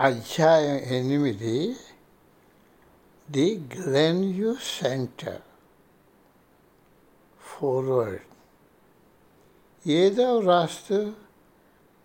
అధ్యాయం ఎనిమిది the గ్లెన్యూ centre. Forward. ఏదో వ్రాస్తూ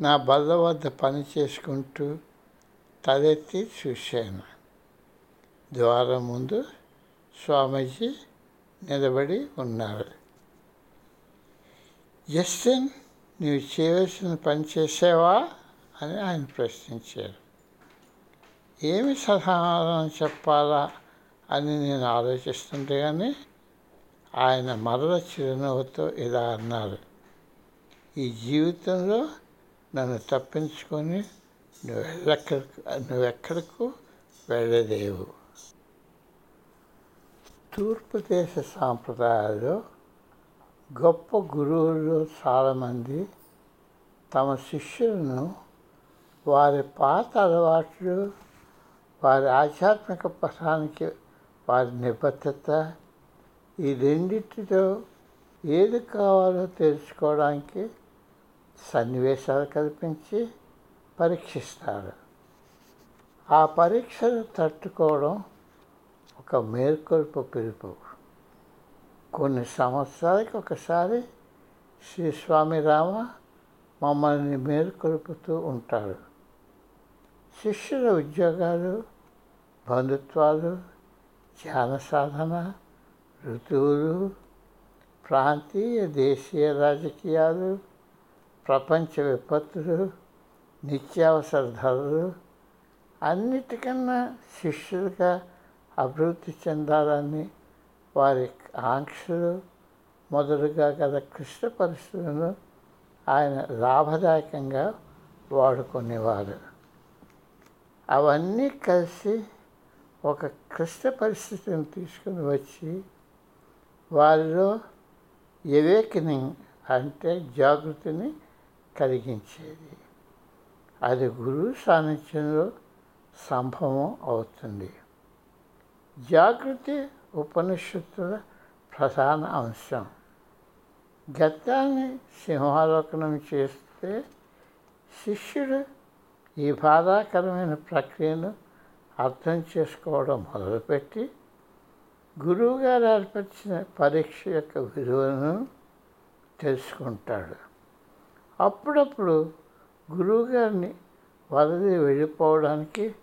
నా బల్ల వద్ద పని చేసుకుంటూ తలెత్తి చూశాను. ద్వారం ముందు స్వామీజీ నిలబడి ఉన్నారు. జస్టిన్ నీవు చేయవలసిన పని చేసావా? అని ఆయన ప్రశ్నించారు. ఏమి సమాధానం చెప్పాలా అని నేను ఆలోచిస్తుంటే కానీ ఆయన మరల చిరునవ్వుతో ఇలా అన్నారు. ఈ జీవితంలో నన్ను తప్పించుకొని నువ్వు వెళ్ళెక్కడికి నువ్వెక్కడికు వెళ్ళలేవు. తూర్పు దేశ సాంప్రదాయాల్లో గొప్ప గురువులు చాలామంది తమ శిష్యులను వారి పాత అలవాట్లు వారి ఆధ్యాత్మిక పథానికి వారి నిబద్ధత ఈ రెండింటిలో ఏది కావాలో తెలుసుకోవడానికి సన్నివేశాలు కల్పించి పరీక్షిస్తారు. ఆ పరీక్షను తట్టుకోవడం ఒక మేల్కొల్పు పిలుపు. కొన్ని సంవత్సరాలకి ఒకసారి శ్రీ స్వామి రామ మమ్మల్ని మేల్కొల్పుతూ ఉంటారు శిష్యుల ఉద్యోగాలు బంధుత్వాలు ధ్యాన సాధన ఋతువులు ప్రాంతీయ దేశీయ రాజకీయాలు ప్రపంచ విపత్తులు నిత్యావసర ధరలు అన్నిటికన్నా శిష్యులుగా అభివృద్ధి చెందాలని వారి ఆంక్షలు మొదలుగా గల క్లిష్ట పరిస్థితులను ఆయన లాభదాయకంగా వాడుకునేవారు. అవన్నీ కలిసి ఒక క్లిష్ట పరిస్థితిని తీసుకుని వచ్చి వారిలో ఎవేకనింగ్ అంటే జాగృతిని కలిగించేది. అది గురువు సాన్నిధ్యంలో సంభవం అవుతుంది. జాగృతి ఉపనిషత్తుల ప్రధాన అంశం. గతాన్ని సింహాలోకనం చేస్తే శిష్యుడు ఈ బాధాకరమైన ప్రక్రియను అర్థం చేసుకోవడం మొదలుపెట్టి గురువుగారు ఏర్పరిచిన పరీక్ష యొక్క విలువను తెలుసుకుంటాడు. అప్పుడప్పుడు గురువుగారిని వదిలి వెళ్ళిపోవడానికి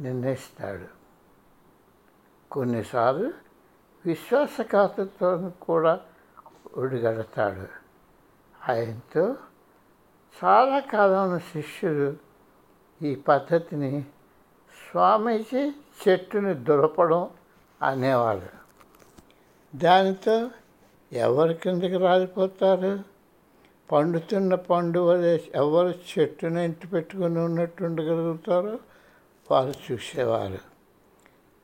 నిర్ణయిస్తాడు. కొన్నిసార్లు విశ్వాసఘాతతో కూడా ఒడిగడతాడు. ఆయనతో చాలా కాలం శిష్యులు ఈ పద్ధతిని స్వామీజీ చెట్టుని దురపడం అనేవారు దానితో ఎవరి కిందకి రాలిపోతారు? పండుతున్న పండు వలె ఎవరు చెట్టుని ఇంటి పెట్టుకుని ఉన్నట్టు ఉండగలుగుతారో? వారు చూసేవారు.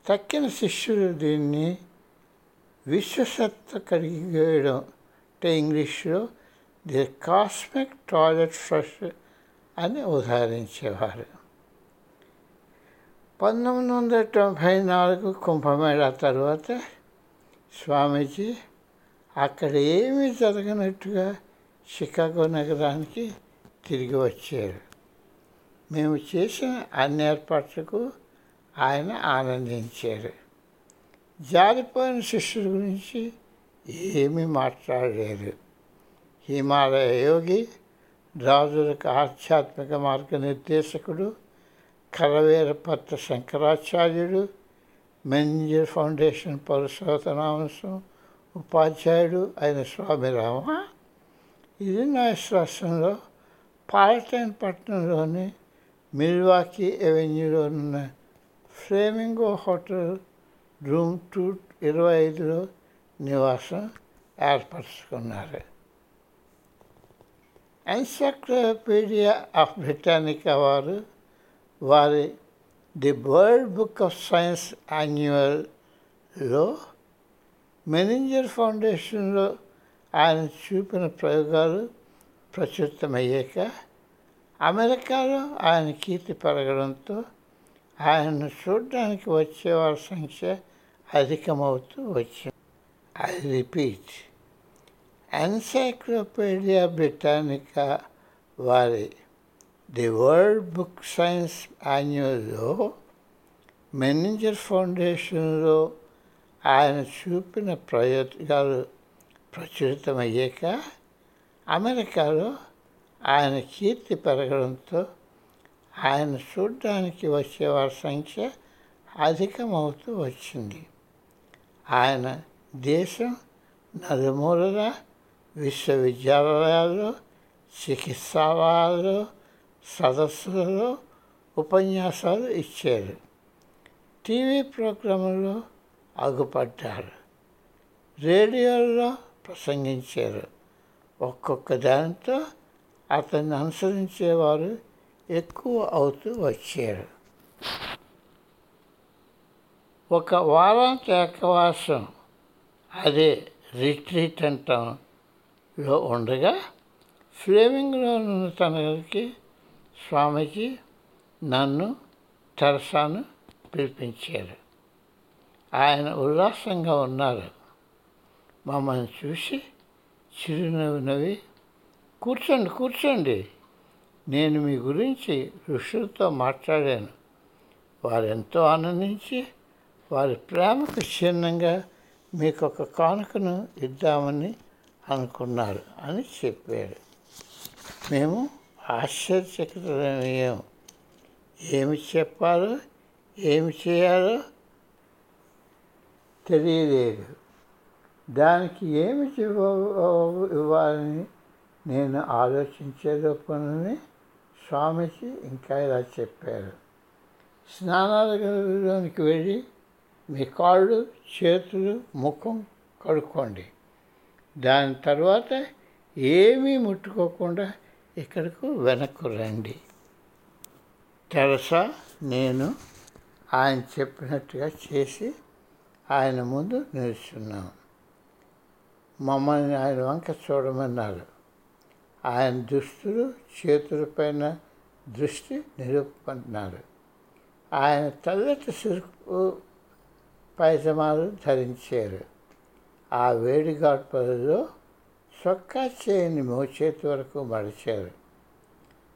తక్కిన శిష్యులు దీన్ని విశ్వసత్వ కలిగి వేయడం అంటే ఇంగ్లీష్లో ది కాస్మిక్ టాయిలెట్ ఫ్లష్ అని ఉదాహరించేవారు పంతొమ్మిది వందల తొంభై నాలుగు కుంభమేళా తర్వాత స్వామీజీ అక్కడ ఏమీ జరగనట్టుగా చికాగో నగరానికి తిరిగి వచ్చారు. మేము చేసిన అన్ని ఏర్పాట్లకు ఆయన ఆనందించారు. జారిపోయిన శిష్యుల గురించి ఏమీ మాట్లాడలేరు హిమాలయ యోగి రాజులకు ఆధ్యాత్మిక మార్గనిర్దేశకుడు కలవేరపత్ర శంకరాచార్యుడు మెంజర్ ఫౌండేషన్ పరిశోధనాంశం ఉపాధ్యాయుడు అయిన స్వామి రామ ఇది రాష్ట్రంలో పాలటైన్ పట్టణంలోని మిల్వాకీ ఎవెన్యూలో ఉన్న ఫ్లేమింగో హోటల్ రూమ్ టూ ఇరవై ఐదులో నివాసం ఏర్పరచుకున్నారు. ఎన్సైక్లోపీడియా ఆఫ్ బ్రిటానికా వారు వారి the world book of science యాన్యువల్లో Menninger ఫౌండేషన్లో ఆయన చూపిన ప్రయోగాలు ప్రచురితమయ్యాక అమెరికాలో ఆయన కీర్తి పెరగడంతో ఆయన్ను చూడడానికి వచ్చేవారి సంఖ్య అధికమవుతూ వచ్చింది. ఐ రిపీట్ ఎన్సైక్లోపీడియా బ్రిటానికా వారి ది వరల్డ్ బుక్ సైన్స్ యాన్యువల్లో మేనేజర్ ఫౌండేషన్లో ఆయన చూపిన ప్రయోగాలు ప్రచురితమయ్యాక అమెరికాలో ఆయన కీర్తి పెరగడంతో ఆయన చూడడానికి వచ్చేవారి సంఖ్య అధికమవుతూ వచ్చింది. ఆయన దేశం నలుమూలలా విశ్వవిద్యాలయాల్లో చికిత్సాలయాలు సదస్సులలో ఉపన్యాసాలు ఇచ్చారు. టీవీ ప్రోగ్రాంలో అగుపడ్డారు. రేడియోలో ప్రసంగించారు. ఒక్కొక్క దానితో అతన్ని అనుసరించేవారు ఎక్కువ అవుతూ వచ్చారు. ఒక వారాంత ఏకవాసం అదే రిట్రీట్ లో ఉండగా ఫ్లేమింగ్లో ఉన్న తనకి స్వామికి నన్ను తెరసాను పిలిపించారు. ఆయన ఉల్లాసంగా ఉన్నారు. మమ్మల్ని చూసి చిరునవ్వు నవ్వి కూర్చోండి కూర్చోండి. నేను మీ గురించి ఋషులతో మాట్లాడాను. వారు ఎంతో ఆనందించి వారి ప్రేమకు చిహ్నంగా మీకు ఒక కానుకను ఇద్దామని అనుకున్నారు అని చెప్పాడు. మేము ఆశ్చర్యచకితమయ్యాము ఏమి చెప్పాలో ఏమి చేయాలో తెలియలేదు. దానికి ఏమి ఇవ్వాలని నేను ఆలోచించే లోపలనే స్వామీజీ ఇంకా ఇలా చెప్పారు. స్నానాల వెళ్ళి మీ కాళ్ళు చేతులు ముఖం కడుక్కోండి. దాని తర్వాత ఏమీ ముట్టుకోకుండా ఇక్కడకు వెనక్కు రండి. తెరసా నేను ఆయన చెప్పినట్టుగా చేసి ఆయన ముందు నిల్చున్నాము మమ్మల్ని ఆయన వంక చూడమన్నారు. ఆయన దుస్తులు చేతులపైన దృష్టి నిరూపుకుంటున్నారు ఆయన తెల్లటి సిరుకు పైజమాలు ధరించారు. ఆ వేడి గాడ్పలలో చొక్కా చేయని మోచేతి వరకు మడిచారు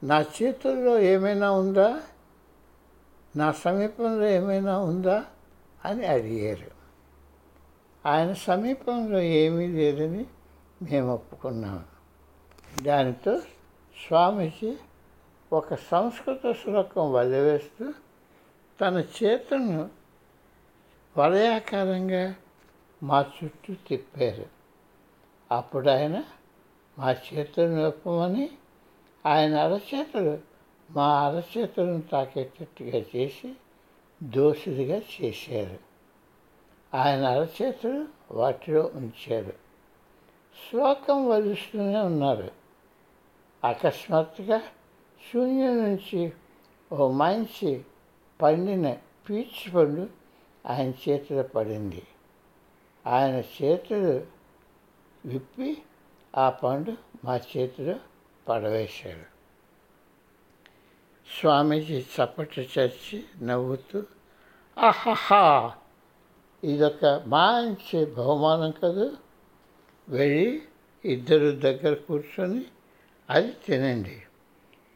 నా చేతుల్లో ఏమైనా ఉందా? నా సమీపంలో ఏమైనా ఉందా? అని అడిగారు. ఆయన సమీపంలో ఏమీ లేదని మేము ఒప్పుకున్నాము దానితో స్వామీజీ ఒక సంస్కృత శ్లోకం వదిలివేస్తూ తన చేతులను వలయాకారంగా మా చుట్టూ తిప్పారు. అప్పుడు ఆయన మా చేతులు నొప్పమని ఆయన అరచేతులు మా అరచేతులను తాకేటట్టుగా చేసి దోషుడిగా చేశారు. ఆయన అరచేతులు వాటిలో ఉంచారు. శ్లోకం వదిలిస్తూనే ఉన్నారు. అకస్మాత్తుగా శూన్యం నుంచి ఓ మంచి పండిన పీచు పండు ఆయన చేతిలో పడింది. ఆయన చేతులు విప్పి ఆ పండు మా చేతిలో పడవేశాడు. స్వామీజీ చప్పట్లు చర్చి నవ్వుతూ ఆహాహా! ఇదొక మంచి బహుమానం కదా! వెళ్ళి ఇద్దరు దగ్గర కూర్చొని అది తినండి.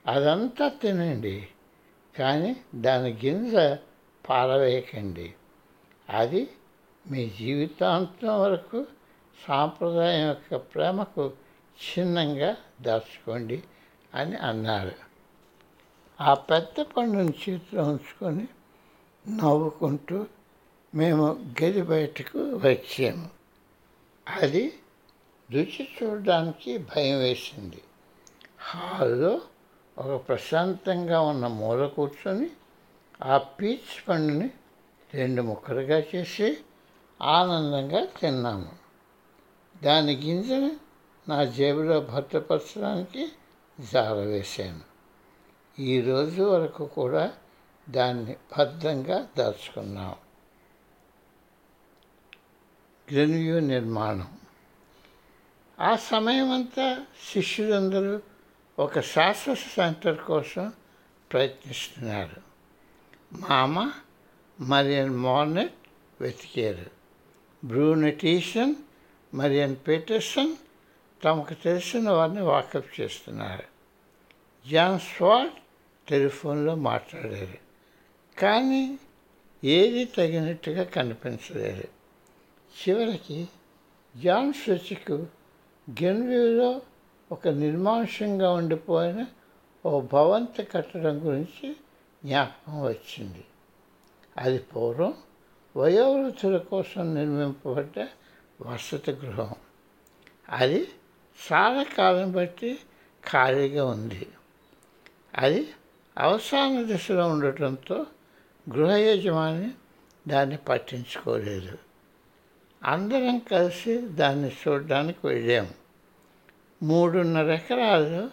అదంతా తినండి. కానీ దాని గింజ పారవేయకండి. అది మీ జీవితాంతం వరకు సాంప్రదాయం యొక్క ప్రేమకు చిన్నంగా దాచుకోండి అని అన్నారు. ఆ పెద్ద పండుని చేతిలో ఉంచుకొని నవ్వుకుంటూ మేము గది బయటకు వచ్చాము. అది రుచి చూడడానికి భయం వేసింది. హాల్లో ఒక ప్రశాంతంగా ఉన్న మూల కూర్చొని ఆ పీచ్ పండుని రెండు ముక్కలుగా చేసి ఆనందంగా తిన్నాము. దాని గింజను నా జేబులో భద్రపరచడానికి జారవేశాను. ఈ రోజు వరకు కూడా దాన్ని భద్రంగా దాచుకున్నాం. గ్రెన్యూ నిర్మాణం. ఆ సమయం అంతా శిష్యులందరూ ఒక శాశ్వత సెంటర్ కోసం ప్రయత్నిస్తున్నారు. మామ మరియన్ మార్నెట్ వెతికారు. బ్రూనెటీషన్ మరియన్ పీటర్సన్ తమకు తెలిసిన వారిని వాకప్ చేస్తున్నారు. జాన్ స్వాట్ టెలిఫోన్లో మాట్లాడారు కానీ ఏది తగినట్టుగా కనిపించలేదు. చివరికి జాన్ స్విచ్కు గెన్వ్యూలో ఒక నిర్మాంసంగా ఉండిపోయిన ఓ భవంతి కట్టడం గురించి జ్ఞాపకం వచ్చింది. అది పూర్వం వయోవృద్ధుల కోసం నిర్మింపబడ్డ వసతి గృహం. అది చాలా కాలం బట్టి ఖాళీగా ఉంది. అది అవసాన దశలో ఉండటంతో గృహ యజమాని దాన్ని పట్టించుకోలేదు. అందరం కలిసి దాన్ని చూడడానికి వెళ్ళాము మూడున్నర ఎకరాల్లో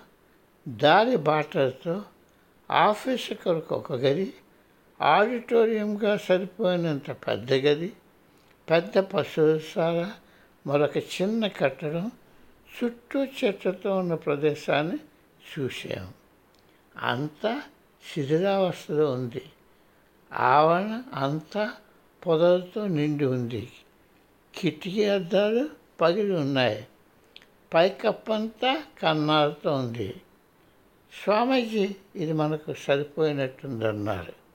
దారి బాటలతో ఆఫీసు కొరకు ఒక గది ఆడిటోరియంగా సరిపోయినంత పెద్ద గది పెద్ద పశుశాల మరొక చిన్న కట్టడం చుట్టూ చెట్లతో ఉన్న ప్రదేశాన్ని చూసాము అంతా శిథిలావస్థలో ఉంది. ఆవరణ అంతా పొదలతో నిండి ఉంది. కిటికీ అద్దాలు పగిలి ఉన్నాయి. పైకప్పంతా కన్నాలతో ఉంది. స్వామీజీ ఇది మనకు సరిపోయినట్టుందన్నారు.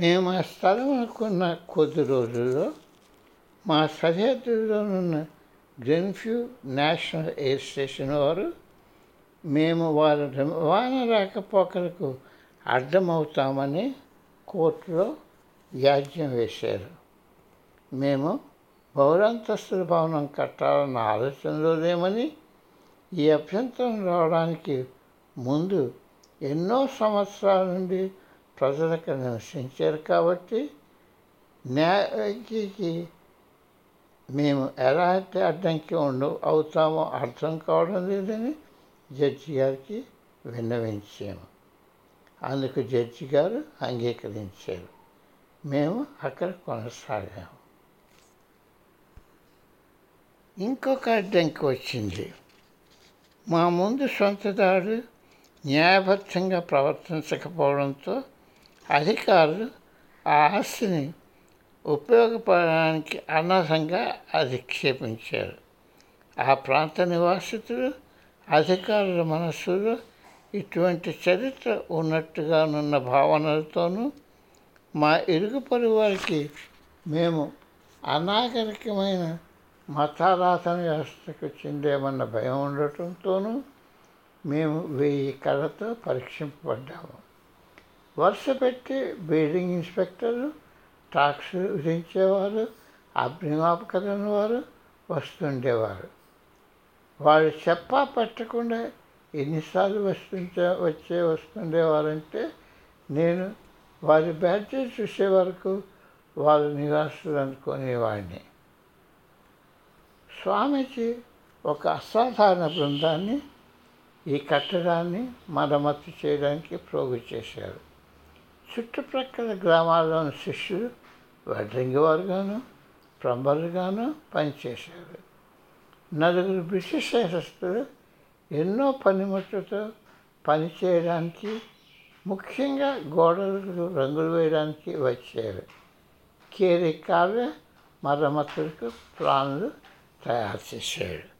మేము ఆ స్థలం అనుకున్న కొద్ది రోజుల్లో మా సరిహద్దులోనున్న గ్రెన్ఫ్యూ నేషనల్ ఎయిర్ స్టేషన్ వారు మేము వారి రవాణా రాకపోకలకు అడ్డమవుతామని కోర్టులో వ్యాజ్యం వేశారు. మేము బహుళంతస్తుల భవనం కట్టాలన్న ఆలోచనలో లేమని ఈ అభ్యంతరం రావడానికి ముందు ఎన్నో సంవత్సరాల నుండి ప్రజలకు నివసించారు కాబట్టి న్యాయకి మేము ఎలాంటి అడ్డంకి ఉండు అవుతామో అర్థం కావడం లేదని జడ్జి గారికి విన్నవించాము అందుకు జడ్జి గారు అంగీకరించారు. మేము అక్కడ కొనసాగాము ఇంకొక అడ్డంకి వచ్చింది. మా ముందు సొంతదారు న్యాయబద్ధంగా ప్రవర్తించకపోవడంతో అధికారులు ఆ ఆస్తిని ఉపయోగపడడానికి అనర్హంగా అధిక్షేపించారు. ఆ ప్రాంత నివాసితులు అధికారుల మనస్సులో ఇటువంటి చరిత్ర ఉన్నట్టుగానున్న భావనలతోనూ మా ఇరుగు పొరుగు వారికి మేము అనాగరికమైన మతారాధన వ్యవస్థకు చెందేమన్న భయం ఉండటంతోనూ మేము వెయ్యి కళతో పరీక్షింపబడ్డాము. వరుస పెట్టి బిల్డింగ్ ఇన్స్పెక్టర్లు టాక్స్ విధించేవారు అగ్నిమాపకరణ వారు వస్తుండేవారు. వాళ్ళు చెప్పా పెట్టకుండా ఎన్నిసార్లు వస్తుంచే వచ్చే వస్తుండేవారంటే నేను వారి బ్యాటరీ చూసే వరకు వాళ్ళ నివాసులు అనుకునేవాడిని. స్వామీజీ ఒక అసాధారణ బృందాన్ని ఈ కట్టడాన్ని మరమ్మతు చేయడానికి ప్రోగు చేశారు. చుట్టుప్రక్కల గ్రామాల్లోని శిష్యులు వడ్రంగి వారుగాను ప్లంబర్లుగాను పనిచేశారు. నలుగురు బ్రిటిష్ శాస్త్రులు ఎన్నో పనిముట్లతో పనిచేయడానికి ముఖ్యంగా గోడలకు రంగులు వేయడానికి వచ్చారు కేరి కావ్య మరమ్మతులకు ప్లాన్లు తయారు చేశాడు.